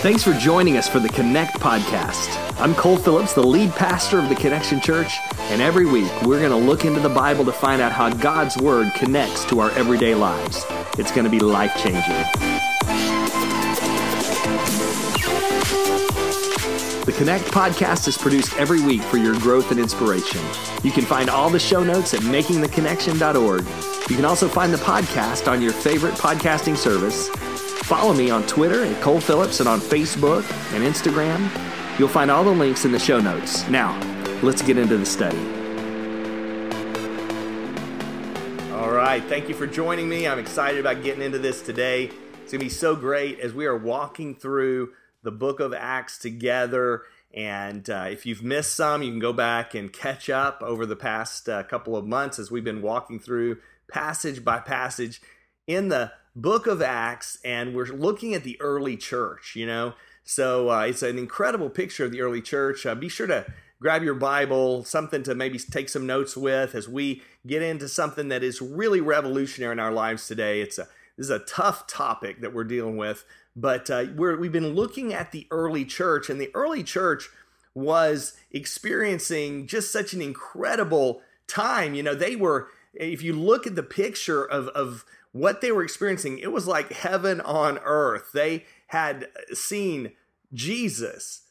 Thanks for joining us for the Connect podcast. I'm Cole Phillips, the lead pastor of the Connection Church, and every week we're going to look into the Bible to find out how God's Word connects to our everyday lives. It's going to be life changing. The Connect podcast is produced every week for your growth and inspiration. You can find all the show notes at makingtheconnection.org. You can also find the podcast on your favorite podcasting service Follow me on Twitter at Cole Phillips and on Facebook and Instagram. You'll find all the links in the show notes. Now, let's get into the study. All right. Thank you for joining me. I'm excited about getting into this today. It's going to be so great as we are walking through the book of Acts together. And uh, if you've missed some, you can go back and catch up over the past uh, couple of months as we've been walking through passage by passage in the book of Acts, and we're looking at the early church, you know. So uh, it's an incredible picture of the early church. Uh, be sure to grab your Bible, something to maybe take some notes with as we get into something that is really revolutionary in our lives today. It's a this is a tough topic that we're dealing with, but uh, we're, we've been looking at the early church, and the early church was experiencing just such an incredible time. You know, they were, if you look at the picture of, of what they were experiencing, it was like heaven on earth. They had seen Jesus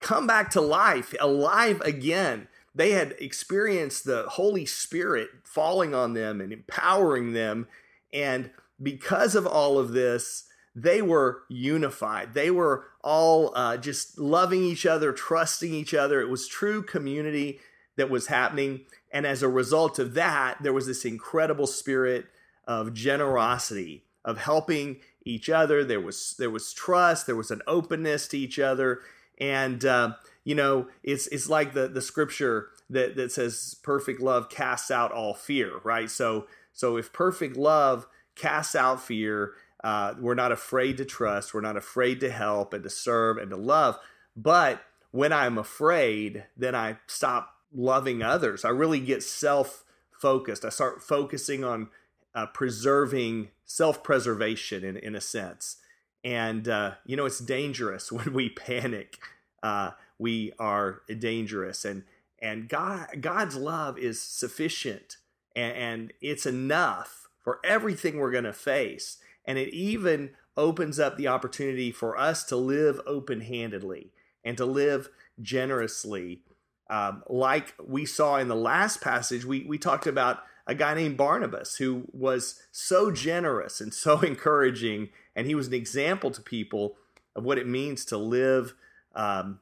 come back to life, alive again. They had experienced the Holy Spirit falling on them and empowering them. And because of all of this, they were unified. They were all uh, just loving each other, trusting each other. It was true community that was happening. And as a result of that, there was this incredible spirit of generosity, of helping each other. There was there was trust. There was an openness to each other, and uh, you know, it's it's like the the scripture that that says, "Perfect love casts out all fear." Right. So so if perfect love casts out fear, uh, we're not afraid to trust. We're not afraid to help and to serve and to love. But when I'm afraid, then I stop loving others. I really get self focused. I start focusing on uh, preserving self preservation in, in a sense. And, uh, you know, it's dangerous when we panic. Uh, we are dangerous. And, and God, God's love is sufficient and, and it's enough for everything we're going to face. And it even opens up the opportunity for us to live open handedly and to live generously. Um, like we saw in the last passage, we, we talked about a guy named Barnabas who was so generous and so encouraging, and he was an example to people of what it means to live um,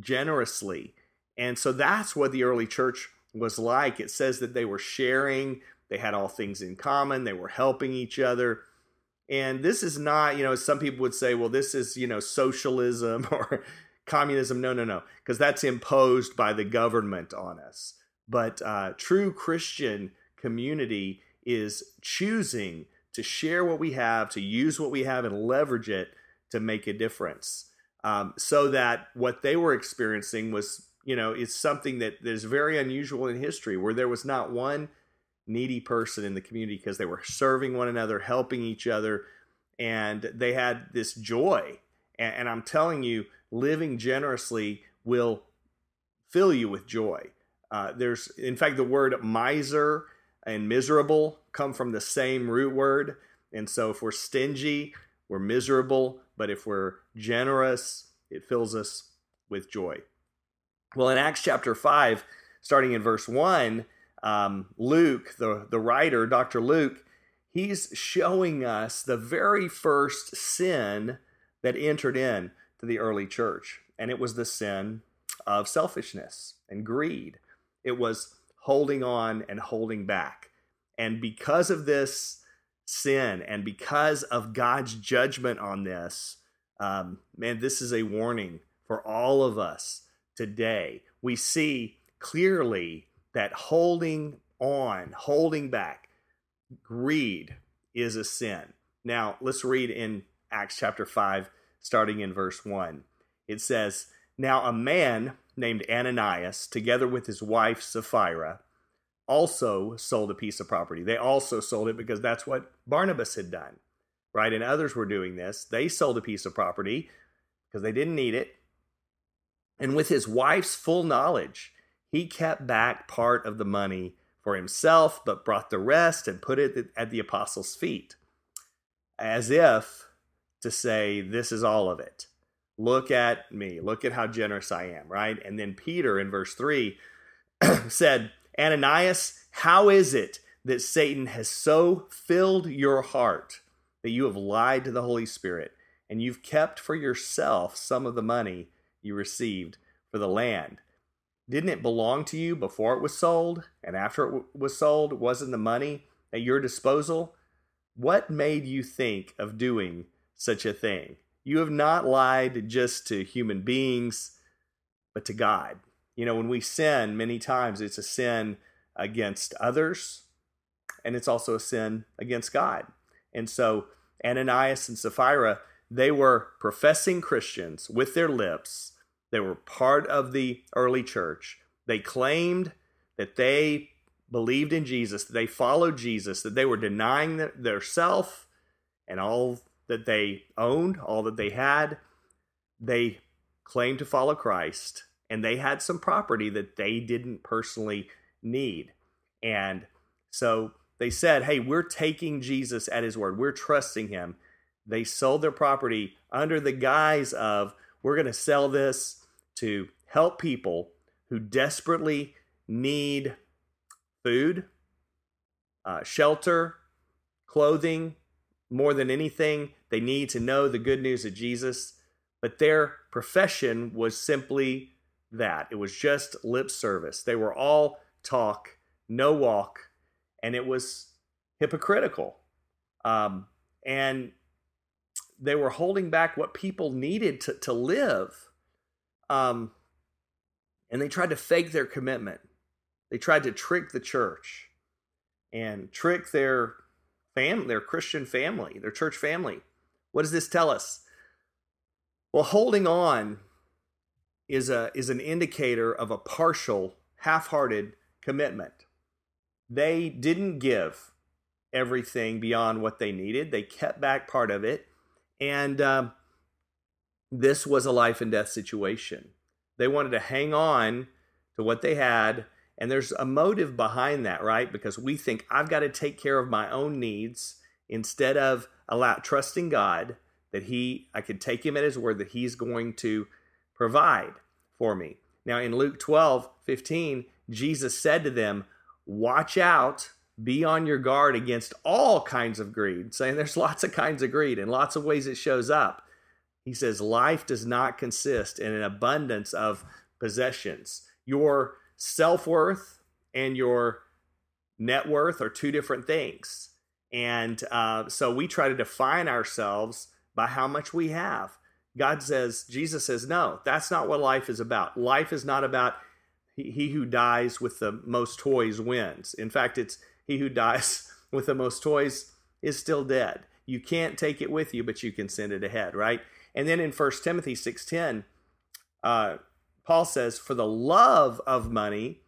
generously. And so that's what the early church was like. It says that they were sharing, they had all things in common, they were helping each other. And this is not, you know, some people would say, well, this is, you know, socialism or communism. No, no, no, because that's imposed by the government on us. But uh, true Christian community is choosing to share what we have, to use what we have, and leverage it to make a difference. Um, so that what they were experiencing was, you know, it's something that is very unusual in history, where there was not one needy person in the community because they were serving one another, helping each other, and they had this joy. And, and I'm telling you, living generously will fill you with joy. Uh, there's, in fact, the word miser and miserable come from the same root word. And so if we're stingy, we're miserable, but if we're generous, it fills us with joy. Well, in Acts chapter 5, starting in verse 1, um, Luke, the, the writer, Dr. Luke, he's showing us the very first sin that entered in to the early church. And it was the sin of selfishness and greed. It was holding on and holding back. And because of this sin and because of God's judgment on this, um, man, this is a warning for all of us today. We see clearly that holding on, holding back, greed is a sin. Now, let's read in Acts chapter 5, starting in verse 1. It says, Now a man named Ananias, together with his wife Sapphira, also sold a piece of property. They also sold it because that's what Barnabas had done, right? And others were doing this. They sold a piece of property because they didn't need it. And with his wife's full knowledge, he kept back part of the money for himself, but brought the rest and put it at the apostles' feet, as if to say, This is all of it. Look at me. Look at how generous I am, right? And then Peter in verse 3 said, Ananias, how is it that Satan has so filled your heart that you have lied to the Holy Spirit and you've kept for yourself some of the money you received for the land? Didn't it belong to you before it was sold? And after it was sold, wasn't the money at your disposal? What made you think of doing such a thing? You have not lied just to human beings, but to God. You know, when we sin, many times it's a sin against others, and it's also a sin against God. And so Ananias and Sapphira, they were professing Christians with their lips. They were part of the early church. They claimed that they believed in Jesus, that they followed Jesus, that they were denying their self and all that they owned, all that they had. They claimed to follow Christ and they had some property that they didn't personally need. And so they said, Hey, we're taking Jesus at his word, we're trusting him. They sold their property under the guise of, We're going to sell this to help people who desperately need food, uh, shelter, clothing, more than anything. They need to know the good news of Jesus. But their profession was simply that. It was just lip service. They were all talk, no walk, and it was hypocritical. Um, and they were holding back what people needed to, to live. Um, and they tried to fake their commitment. They tried to trick the church and trick their family, their Christian family, their church family. What does this tell us? Well, holding on is a is an indicator of a partial, half-hearted commitment. They didn't give everything beyond what they needed. They kept back part of it, and um, this was a life and death situation. They wanted to hang on to what they had, and there's a motive behind that, right? Because we think I've got to take care of my own needs instead of allow trusting God that He I could take Him at His word that He's going to provide for me. Now, in Luke 12, 15, Jesus said to them, Watch out, be on your guard against all kinds of greed, saying there's lots of kinds of greed and lots of ways it shows up. He says, Life does not consist in an abundance of possessions. Your self worth and your net worth are two different things. And uh, so we try to define ourselves by how much we have. God says, Jesus says, no, that's not what life is about. Life is not about he, he who dies with the most toys wins. In fact, it's he who dies with the most toys is still dead. You can't take it with you, but you can send it ahead, right? And then in 1 Timothy 6.10, uh, Paul says, For the love of money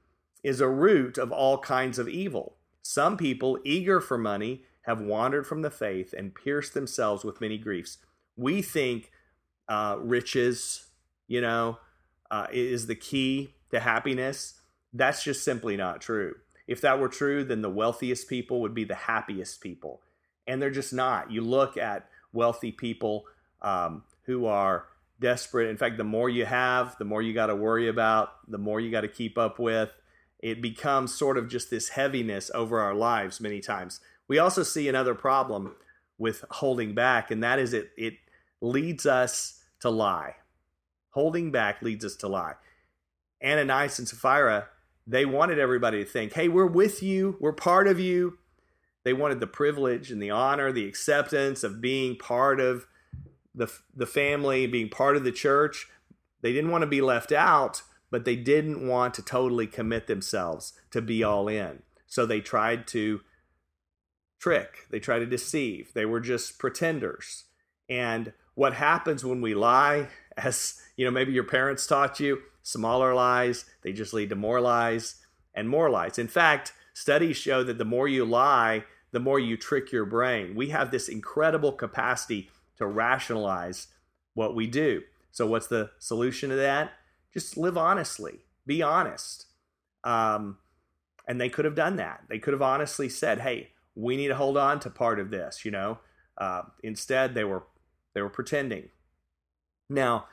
is a root of all kinds of evil. Some people, eager for money, have wandered from the faith and pierced themselves with many griefs. We think uh, riches, you know, uh, is the key to happiness. That's just simply not true. If that were true, then the wealthiest people would be the happiest people. And they're just not. You look at wealthy people um, who are desperate. In fact, the more you have, the more you got to worry about, the more you got to keep up with. It becomes sort of just this heaviness over our lives many times. We also see another problem with holding back, and that is it, it leads us to lie. Holding back leads us to lie. Ananias and Sapphira, they wanted everybody to think, hey, we're with you, we're part of you. They wanted the privilege and the honor, the acceptance of being part of the, the family, being part of the church. They didn't want to be left out, but they didn't want to totally commit themselves to be all in. So they tried to trick, they tried to deceive. They were just pretenders. And what happens when we lie, as you know, maybe your parents taught you, smaller lies, they just lead to more lies and more lies. In fact, studies show that the more you lie, the more you trick your brain. We have this incredible capacity to rationalize what we do. So, what's the solution to that? Just live honestly, be honest. Um, and they could have done that. They could have honestly said, "Hey, we need to hold on to part of this." You know. Uh, instead, they were they were pretending. Now,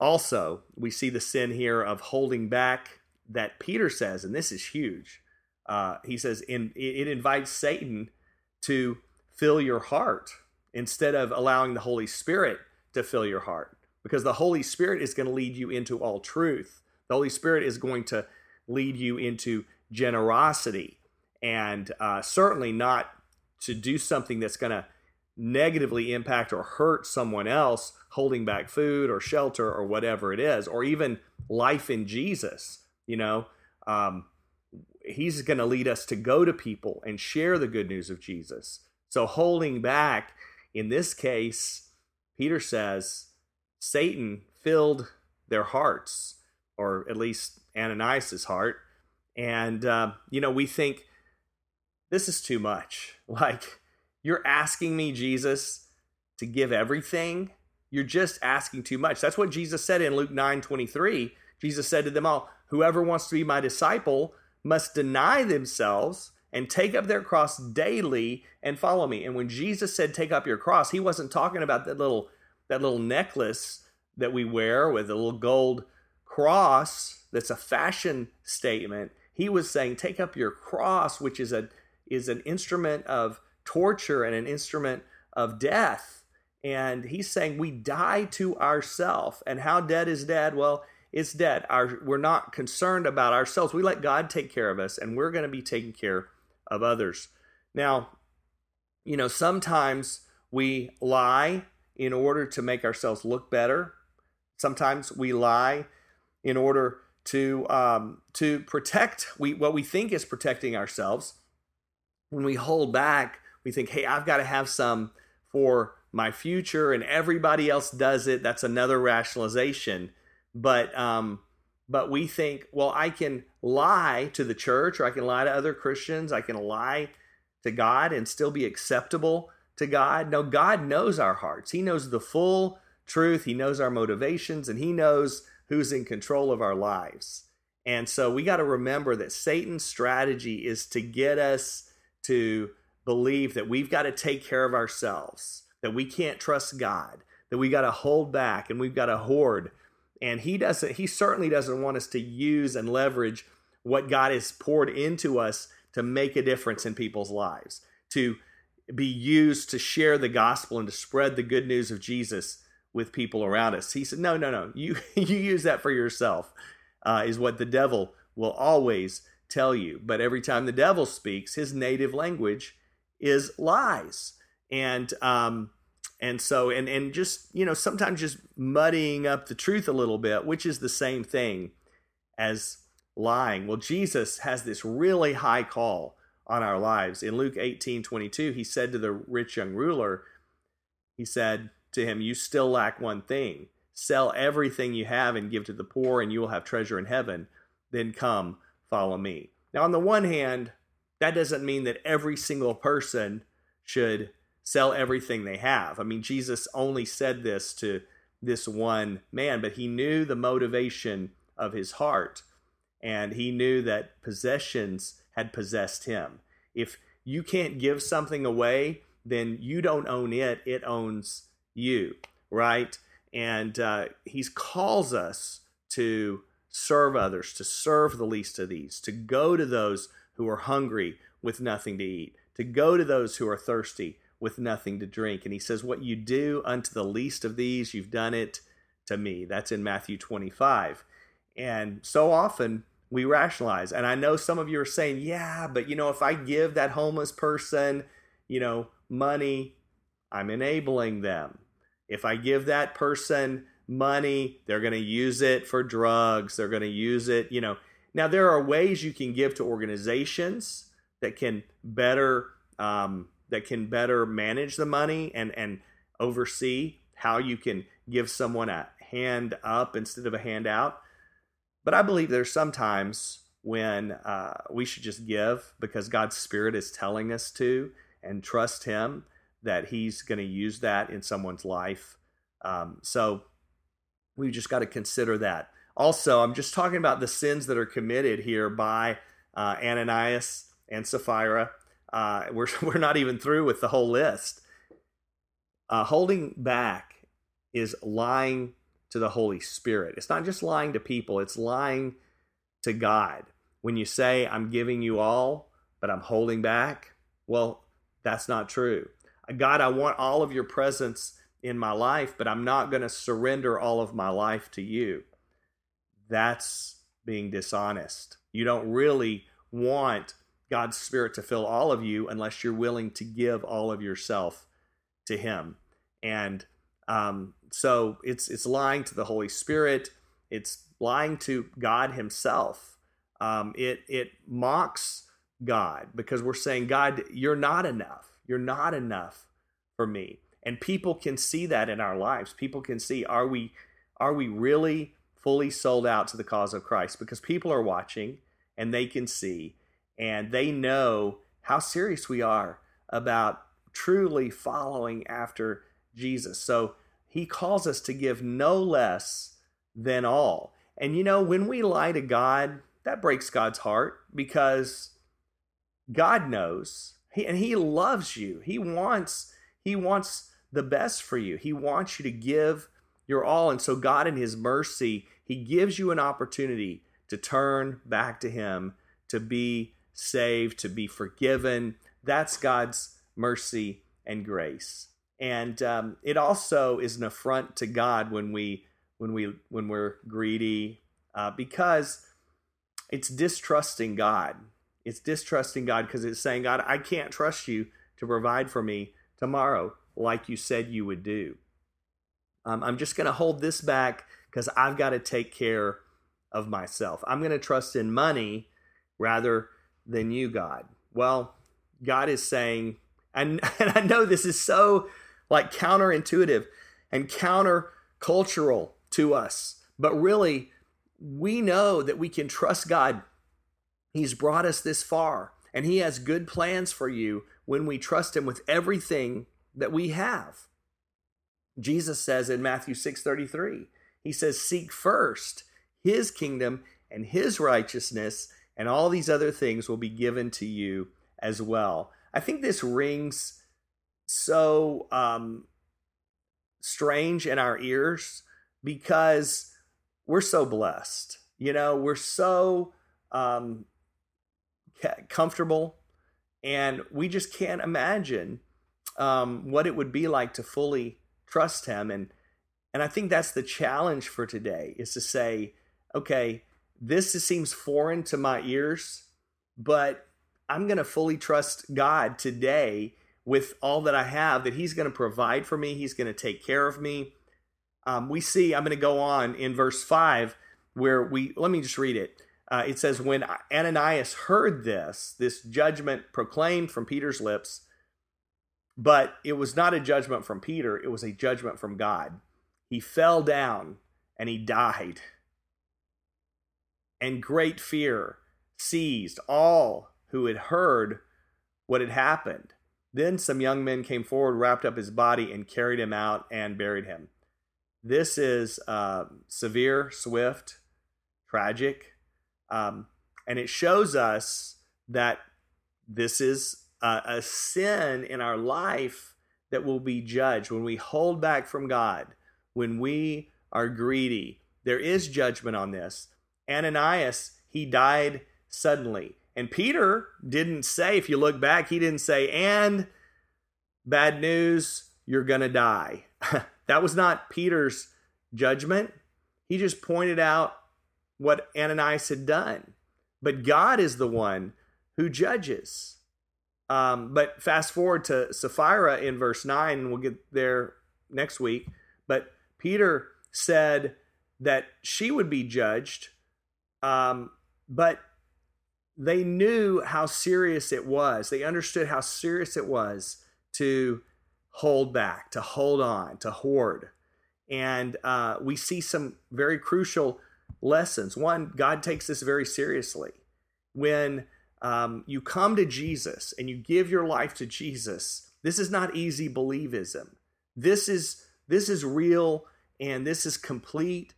also, we see the sin here of holding back that Peter says, and this is huge. Uh, he says, in, it invites Satan to fill your heart instead of allowing the Holy Spirit to fill your heart. Because the Holy Spirit is going to lead you into all truth. The Holy Spirit is going to lead you into generosity and uh, certainly not to do something that's going to negatively impact or hurt someone else holding back food or shelter or whatever it is, or even life in Jesus. You know, um, he's going to lead us to go to people and share the good news of Jesus. So holding back, in this case, Peter says Satan filled their hearts, or at least ananias's heart. And, uh, you know, we think this is too much. Like, you're asking me, Jesus, to give everything. You're just asking too much. That's what Jesus said in Luke 9 23. Jesus said to them all, Whoever wants to be my disciple must deny themselves and take up their cross daily and follow me. And when Jesus said take up your cross, he wasn't talking about that little that little necklace that we wear with a little gold cross that's a fashion statement. He was saying take up your cross, which is a is an instrument of torture and an instrument of death. And he's saying we die to ourself. And how dead is dead? Well, it's dead. Our, we're not concerned about ourselves. We let God take care of us, and we're going to be taking care of others. Now, you know, sometimes we lie in order to make ourselves look better. Sometimes we lie in order to um, to protect we what we think is protecting ourselves. When we hold back, we think, hey, I've got to have some for my future, and everybody else does it. That's another rationalization. But um, but we think, well, I can lie to the church, or I can lie to other Christians, I can lie to God and still be acceptable to God. No, God knows our hearts. He knows the full truth. He knows our motivations, and He knows who's in control of our lives. And so we got to remember that Satan's strategy is to get us to believe that we've got to take care of ourselves, that we can't trust God, that we got to hold back and we've got to hoard. And he doesn't, he certainly doesn't want us to use and leverage what God has poured into us to make a difference in people's lives, to be used to share the gospel and to spread the good news of Jesus with people around us. He said, No, no, no, you, you use that for yourself, uh, is what the devil will always tell you. But every time the devil speaks, his native language is lies. And um and so and and just you know sometimes just muddying up the truth a little bit which is the same thing as lying. Well jesus has this really high call on our lives. In luke 18 22 he said to the rich young ruler he said to him you still lack one thing. Sell everything you have and give to the poor and you will have treasure in heaven. Then come follow me. Now on the one hand that doesn't mean that every single person should sell everything they have. I mean, Jesus only said this to this one man, but he knew the motivation of his heart and he knew that possessions had possessed him. If you can't give something away, then you don't own it, it owns you, right? And uh, he calls us to serve others, to serve the least of these, to go to those who are hungry with nothing to eat, to go to those who are thirsty with nothing to drink. And he says, What you do unto the least of these, you've done it to me. That's in Matthew 25. And so often we rationalize. And I know some of you are saying, Yeah, but you know, if I give that homeless person, you know, money, I'm enabling them. If I give that person money, they're going to use it for drugs, they're going to use it, you know now, there are ways you can give to organizations that can better um, that can better manage the money and and oversee how you can give someone a hand up instead of a handout. But I believe there's sometimes when uh, we should just give because God's Spirit is telling us to and trust Him that He's going to use that in someone's life. Um, so we just got to consider that. Also, I'm just talking about the sins that are committed here by uh, Ananias and Sapphira. Uh, we're, we're not even through with the whole list. Uh, holding back is lying to the Holy Spirit. It's not just lying to people, it's lying to God. When you say, I'm giving you all, but I'm holding back, well, that's not true. God, I want all of your presence in my life, but I'm not going to surrender all of my life to you. That's being dishonest. You don't really want God's Spirit to fill all of you unless you're willing to give all of yourself to Him. And um, so it's it's lying to the Holy Spirit. It's lying to God Himself. Um, it it mocks God because we're saying, God, you're not enough. You're not enough for me. And people can see that in our lives. People can see are we are we really fully sold out to the cause of Christ? Because people are watching and they can see and they know how serious we are about truly following after Jesus. So he calls us to give no less than all. And you know, when we lie to God, that breaks God's heart because God knows he, and he loves you. He wants he wants the best for you. He wants you to give your all. And so God in his mercy, he gives you an opportunity to turn back to him, to be saved, to be forgiven. That's God's mercy and grace and um, it also is an affront to God when we when we when we're greedy uh, because it's distrusting God. It's distrusting God because it's saying, God, I can't trust you to provide for me tomorrow like you said you would do. Um, I'm just going to hold this back because I've got to take care of myself. I'm going to trust in money rather than you, God. Well, God is saying, and, and I know this is so like counterintuitive and countercultural to us. But really, we know that we can trust God. He's brought us this far, and He has good plans for you when we trust Him with everything that we have. Jesus says in Matthew 6:33, He says, Seek first His kingdom and His righteousness, and all these other things will be given to you as well. I think this rings so um, strange in our ears because we're so blessed. You know, we're so um, comfortable, and we just can't imagine um, what it would be like to fully trust Him. And and I think that's the challenge for today is to say, okay, this seems foreign to my ears, but I'm going to fully trust God today with all that I have, that He's going to provide for me. He's going to take care of me. Um, we see, I'm going to go on in verse 5, where we, let me just read it. Uh, it says, When Ananias heard this, this judgment proclaimed from Peter's lips, but it was not a judgment from Peter, it was a judgment from God. He fell down and he died. And great fear seized all who had heard what had happened. Then some young men came forward, wrapped up his body, and carried him out and buried him. This is uh, severe, swift, tragic, um, and it shows us that this is a, sin in our life that will be judged when we hold back from God, when we are greedy. There is judgment on this. Ananias, he died suddenly. And Peter didn't say, if you look back, he didn't say, and bad news, you're going to die. that was not Peter's judgment. He just pointed out what Ananias had done. But God is the one who judges. Um, but fast forward to Sapphira in verse 9, and we'll get there next week. But Peter said that she would be judged, um, but they knew how serious it was. They understood how serious it was to hold back, to hold on, to hoard. And uh, we see some very crucial lessons. One, God takes this very seriously. When um, you come to Jesus and you give your life to Jesus, this is not easy believism. This is this is real and this is complete.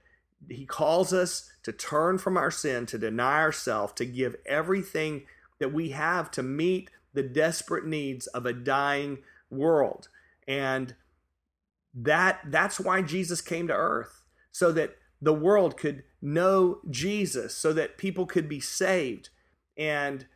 He calls us to turn from our sin, to deny ourselves, to give everything that we have to meet the desperate needs of a dying world. And that that's why Jesus came to earth so that the world could know Jesus, so that people could be saved. And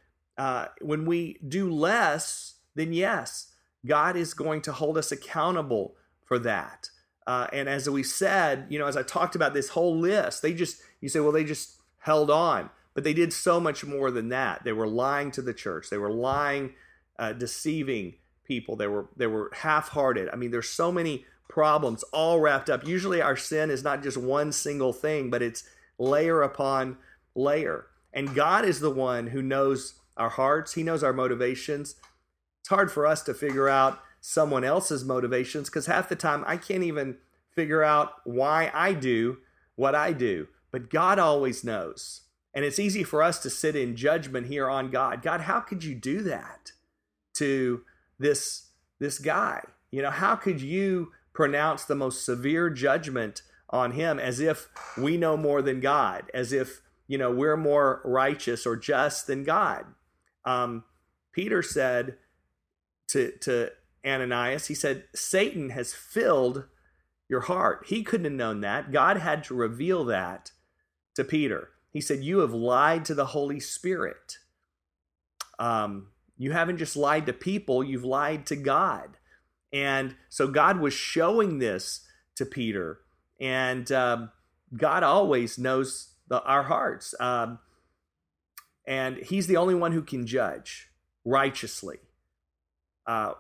uh, when we do less, then yes, God is going to hold us accountable for that. Uh, and as we said, you know, as I talked about this whole list, they just, you say, well, they just held on, but they did so much more than that. They were lying to the church. They were lying, uh, deceiving people. They were, they were half-hearted. I mean, there's so many problems all wrapped up. Usually our sin is not just one single thing, but it's layer upon layer. And God is the one who knows our hearts. He knows our motivations. It's hard for us to figure out someone else's motivations because half the time I can't even figure out why I do what I do. But God always knows. And it's easy for us to sit in judgment here on God. God, how could you do that to this this guy? You know, how could you pronounce the most severe judgment on him as if we know more than God, as if, you know, we're more righteous or just than God? Um, Peter said to to Ananias, he said, Satan has filled your heart. He couldn't have known that. God had to reveal that to Peter. He said, You have lied to the Holy Spirit. Um, you haven't just lied to people, you've lied to God. And so God was showing this to Peter. And um, God always knows the, our hearts. Um, and He's the only one who can judge righteously. Uh,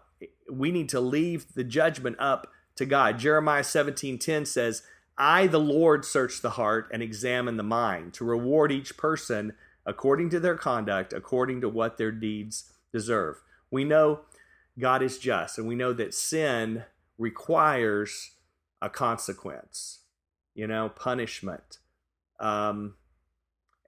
we need to leave the judgment up to God. Jeremiah 17:10 says, "I the Lord search the heart and examine the mind to reward each person according to their conduct, according to what their deeds deserve." We know God is just and we know that sin requires a consequence, you know, punishment. Um,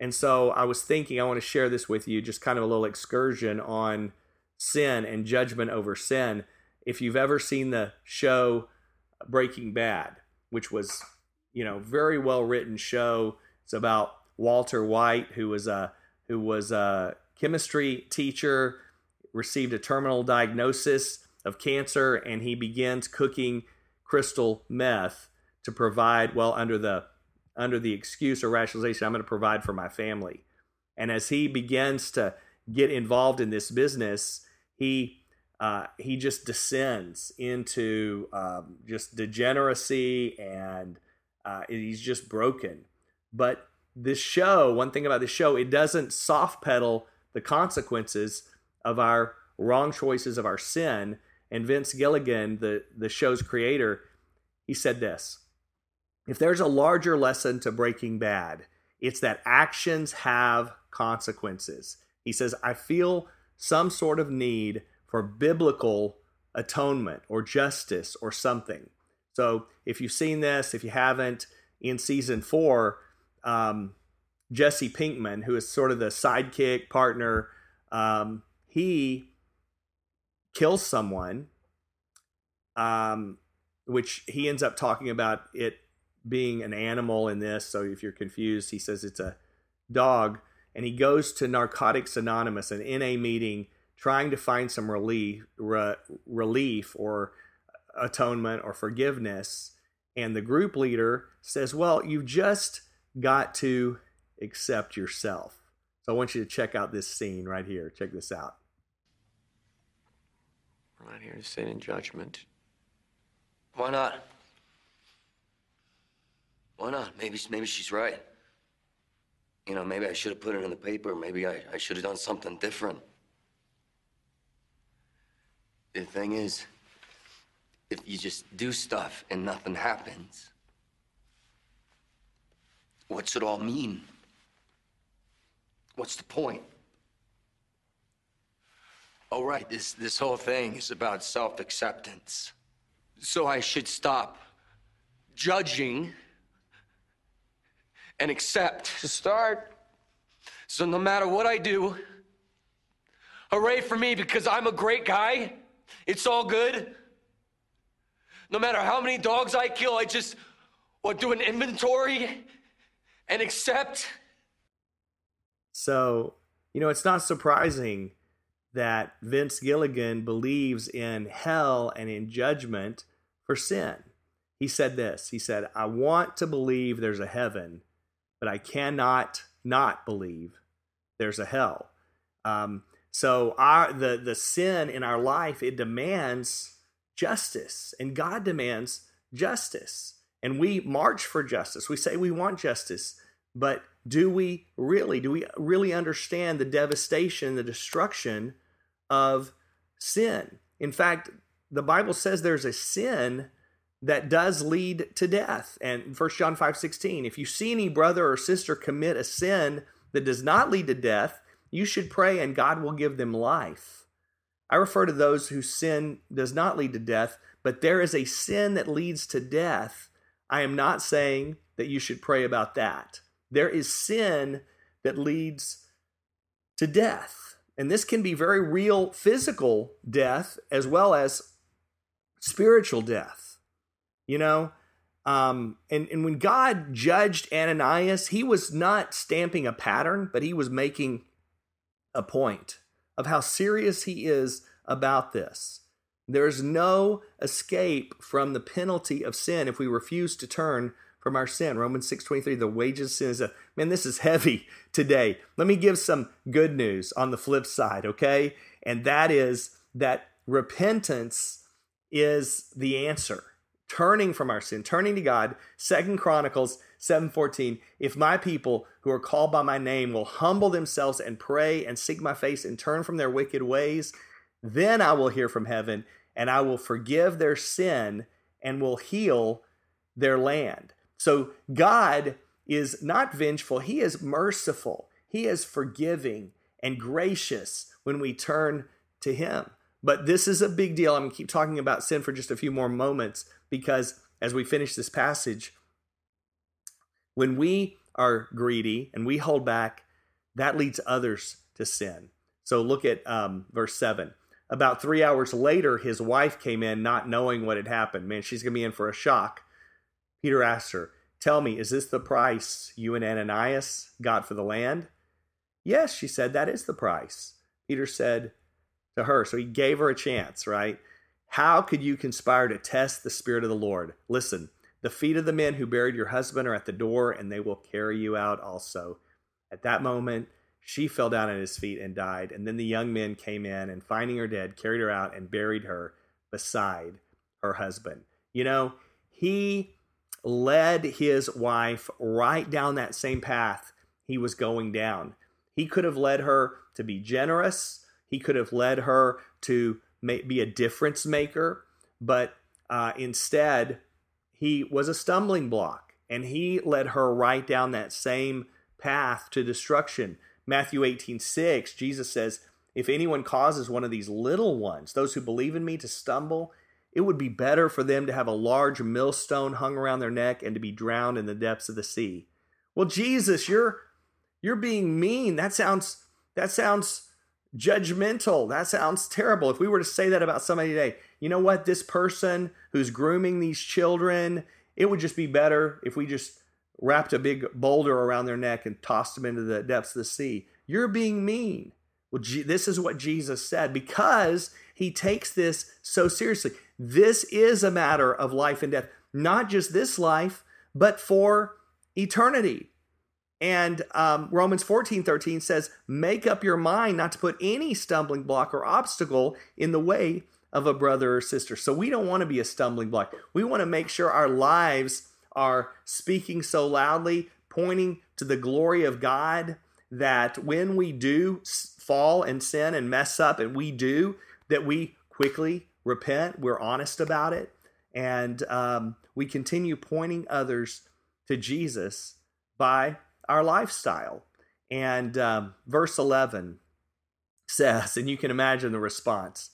and so I was thinking, I want to share this with you, just kind of a little excursion on sin and judgment over sin. If you've ever seen the show Breaking Bad, which was, you know, very well written show, it's about Walter White, who was a who was a chemistry teacher, received a terminal diagnosis of cancer, and he begins cooking crystal meth to provide well under the under the excuse or rationalization I'm going to provide for my family. And as he begins to get involved in this business, he uh, he just descends into um, just degeneracy and uh, he's just broken. But this show, one thing about this show, it doesn't soft pedal the consequences of our wrong choices of our sin. And Vince Gilligan, the, the show's creator, he said this If there's a larger lesson to Breaking Bad, it's that actions have consequences. He says, I feel some sort of need for biblical atonement or justice or something. So if you've seen this, if you haven't, in season four, um, Jesse Pinkman, who is sort of the sidekick partner, um, he kills someone, um, which he ends up talking about it being an animal in this. So if you're confused, he says it's a dog and he goes to Narcotics Anonymous, an NA meeting, trying to find some relief, re, relief or atonement or forgiveness. And the group leader says, Well, you've just got to accept yourself. So I want you to check out this scene right here. Check this out. We're not here to sit in judgment. Why not? Why not? Maybe, maybe she's right. You know, maybe I should have put it in the paper. Maybe I, I should have done something different. The thing is, if you just do stuff and nothing happens, what's it all mean? What's the point? Oh, right, this, this whole thing is about self acceptance. So I should stop judging and accept. To start. So no matter what I do, hooray for me because I'm a great guy. It's all good. No matter how many dogs I kill, I just want do an inventory and accept. So, you know, it's not surprising that Vince Gilligan believes in hell and in judgment for sin. He said this He said, I want to believe there's a heaven, but I cannot not believe there's a hell. Um, so our the the sin in our life it demands justice, and God demands justice, and we march for justice. We say we want justice, but do we really? Do we really understand the devastation, the destruction of sin? In fact, the Bible says there's a sin that does lead to death. And 1 John 5 16, if you see any brother or sister commit a sin that does not lead to death, you should pray and God will give them life. I refer to those whose sin does not lead to death, but there is a sin that leads to death. I am not saying that you should pray about that. There is sin that leads to death. And this can be very real physical death as well as spiritual death. You know, um, and, and when God judged Ananias, he was not stamping a pattern, but he was making a point of how serious he is about this. There's no escape from the penalty of sin if we refuse to turn from our sin. Romans 6:23 the wages of sin is a man this is heavy today. Let me give some good news on the flip side, okay? And that is that repentance is the answer. Turning from our sin, turning to God. Second Chronicles 7:14 If my people who are called by my name will humble themselves and pray and seek my face and turn from their wicked ways, then I will hear from heaven and I will forgive their sin and will heal their land. So God is not vengeful, He is merciful, He is forgiving and gracious when we turn to Him. But this is a big deal. I'm going to keep talking about sin for just a few more moments because as we finish this passage, when we are greedy and we hold back, that leads others to sin. So look at um, verse 7. About three hours later, his wife came in not knowing what had happened. Man, she's going to be in for a shock. Peter asked her, Tell me, is this the price you and Ananias got for the land? Yes, she said, that is the price. Peter said to her, so he gave her a chance, right? How could you conspire to test the Spirit of the Lord? Listen, the feet of the men who buried your husband are at the door, and they will carry you out also. At that moment, she fell down at his feet and died. And then the young men came in and, finding her dead, carried her out and buried her beside her husband. You know, he led his wife right down that same path he was going down. He could have led her to be generous, he could have led her to be a difference maker, but uh, instead, he was a stumbling block and he led her right down that same path to destruction. Matthew 18 6, Jesus says, If anyone causes one of these little ones, those who believe in me, to stumble, it would be better for them to have a large millstone hung around their neck and to be drowned in the depths of the sea. Well, Jesus, you're you're being mean. That sounds that sounds judgmental. That sounds terrible. If we were to say that about somebody today, you know what? This person who's grooming these children, it would just be better if we just wrapped a big boulder around their neck and tossed them into the depths of the sea. You're being mean. Well, this is what Jesus said because he takes this so seriously. This is a matter of life and death, not just this life, but for eternity. And um, Romans 14 13 says, Make up your mind not to put any stumbling block or obstacle in the way of a brother or sister. So we don't want to be a stumbling block. We want to make sure our lives are speaking so loudly, pointing to the glory of God, that when we do fall and sin and mess up, and we do, that we quickly repent, we're honest about it, and um, we continue pointing others to Jesus by our lifestyle. And um, verse 11 says, and you can imagine the response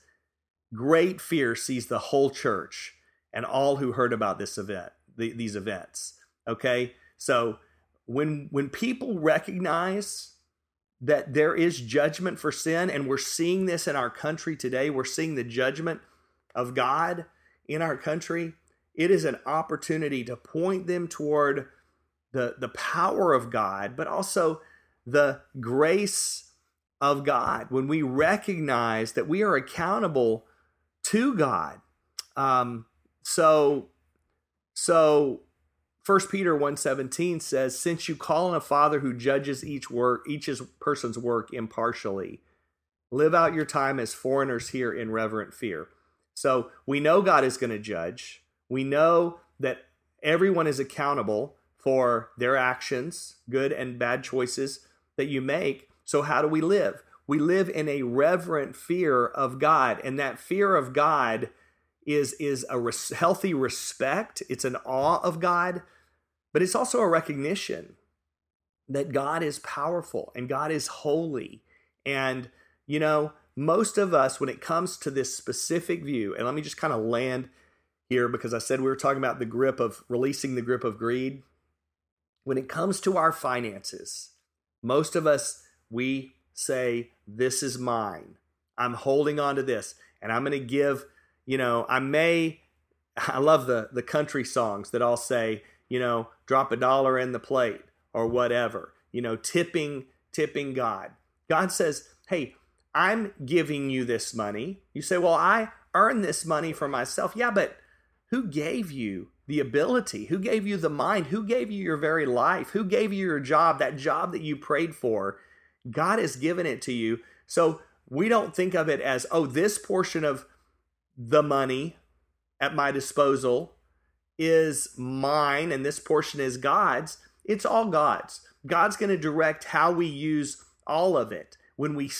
great fear sees the whole church, and all who heard about this event, the, these events. Okay, so when when people recognize that there is judgment for sin, and we're seeing this in our country today, we're seeing the judgment of God in our country. It is an opportunity to point them toward the the power of God, but also the grace of God. When we recognize that we are accountable to God. Um, so, so First Peter 1:17 says, "Since you call on a Father who judges each work, each person's work impartially, live out your time as foreigners here in reverent fear." So we know God is going to judge. We know that everyone is accountable for their actions, good and bad choices that you make. So how do we live? We live in a reverent fear of God, and that fear of God is is a res- healthy respect. It's an awe of God, but it's also a recognition that God is powerful and God is holy. And you know, most of us, when it comes to this specific view, and let me just kind of land here because I said we were talking about the grip of releasing the grip of greed. When it comes to our finances, most of us, we say, This is mine. I'm holding on to this, and I'm going to give you know, I may, I love the, the country songs that all say, you know, drop a dollar in the plate or whatever, you know, tipping, tipping God. God says, hey, I'm giving you this money. You say, well, I earned this money for myself. Yeah, but who gave you the ability? Who gave you the mind? Who gave you your very life? Who gave you your job, that job that you prayed for? God has given it to you. So we don't think of it as, oh, this portion of the money at my disposal is mine and this portion is God's, it's all God's. God's going to direct how we use all of it when we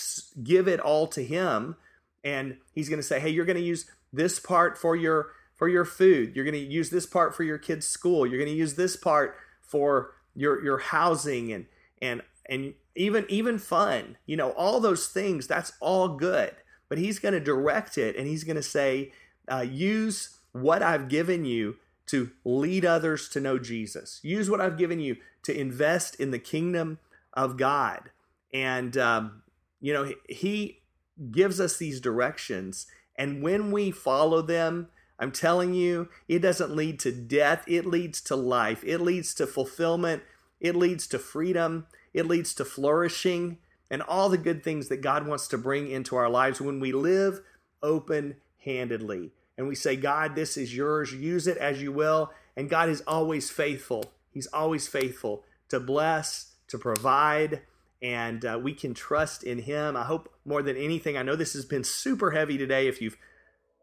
give it all to him and he's going to say, "Hey, you're going to use this part for your for your food. You're going to use this part for your kids' school. You're going to use this part for your your housing and and and even even fun. You know, all those things, that's all good but he's going to direct it and he's going to say, uh, use what I've given you to lead others to know Jesus. Use what I've given you to invest in the kingdom of God. And, um, you know, he gives us these directions. And when we follow them, I'm telling you, it doesn't lead to death. It leads to life. It leads to fulfillment. It leads to freedom. It leads to flourishing and all the good things that God wants to bring into our lives when we live open handedly. And we say, God, this is yours. Use it as you will. And God is always faithful. He's always faithful to bless, to provide, and uh, we can trust in Him. I hope more than anything, I know this has been super heavy today. If you've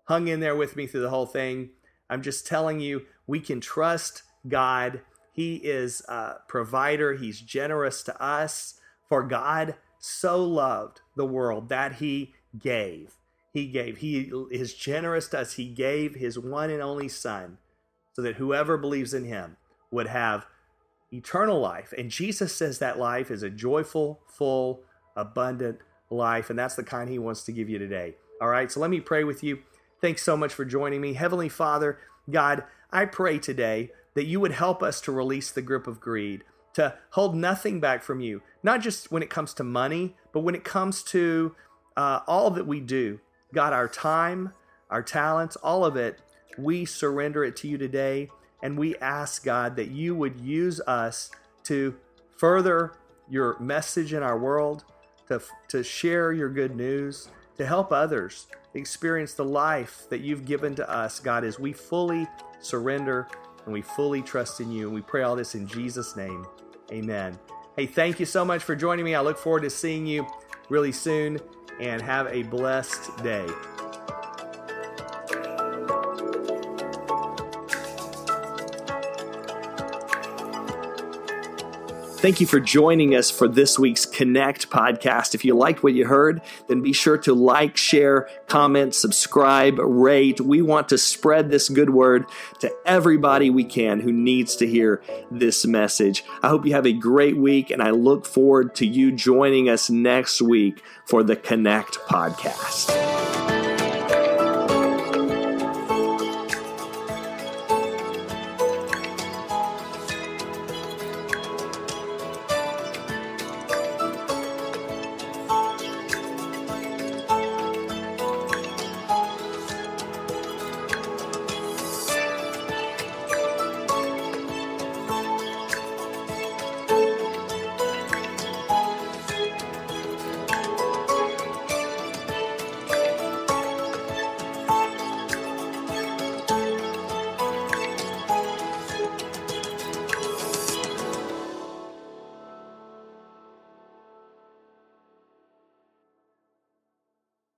hung in there with me through the whole thing, I'm just telling you, we can trust God. He is a provider, He's generous to us. For God so loved the world that he gave. He gave. He is generous to us. He gave his one and only Son so that whoever believes in him would have eternal life. And Jesus says that life is a joyful, full, abundant life. And that's the kind he wants to give you today. All right, so let me pray with you. Thanks so much for joining me. Heavenly Father, God, I pray today that you would help us to release the grip of greed to hold nothing back from you, not just when it comes to money, but when it comes to uh, all that we do. God, our time, our talents, all of it, we surrender it to you today. And we ask, God, that you would use us to further your message in our world, to, to share your good news, to help others experience the life that you've given to us, God, as we fully surrender and we fully trust in you. And we pray all this in Jesus' name. Amen. Hey, thank you so much for joining me. I look forward to seeing you really soon and have a blessed day. Thank you for joining us for this week's Connect podcast. If you liked what you heard, then be sure to like, share, comment, subscribe, rate. We want to spread this good word to everybody we can who needs to hear this message. I hope you have a great week, and I look forward to you joining us next week for the Connect podcast.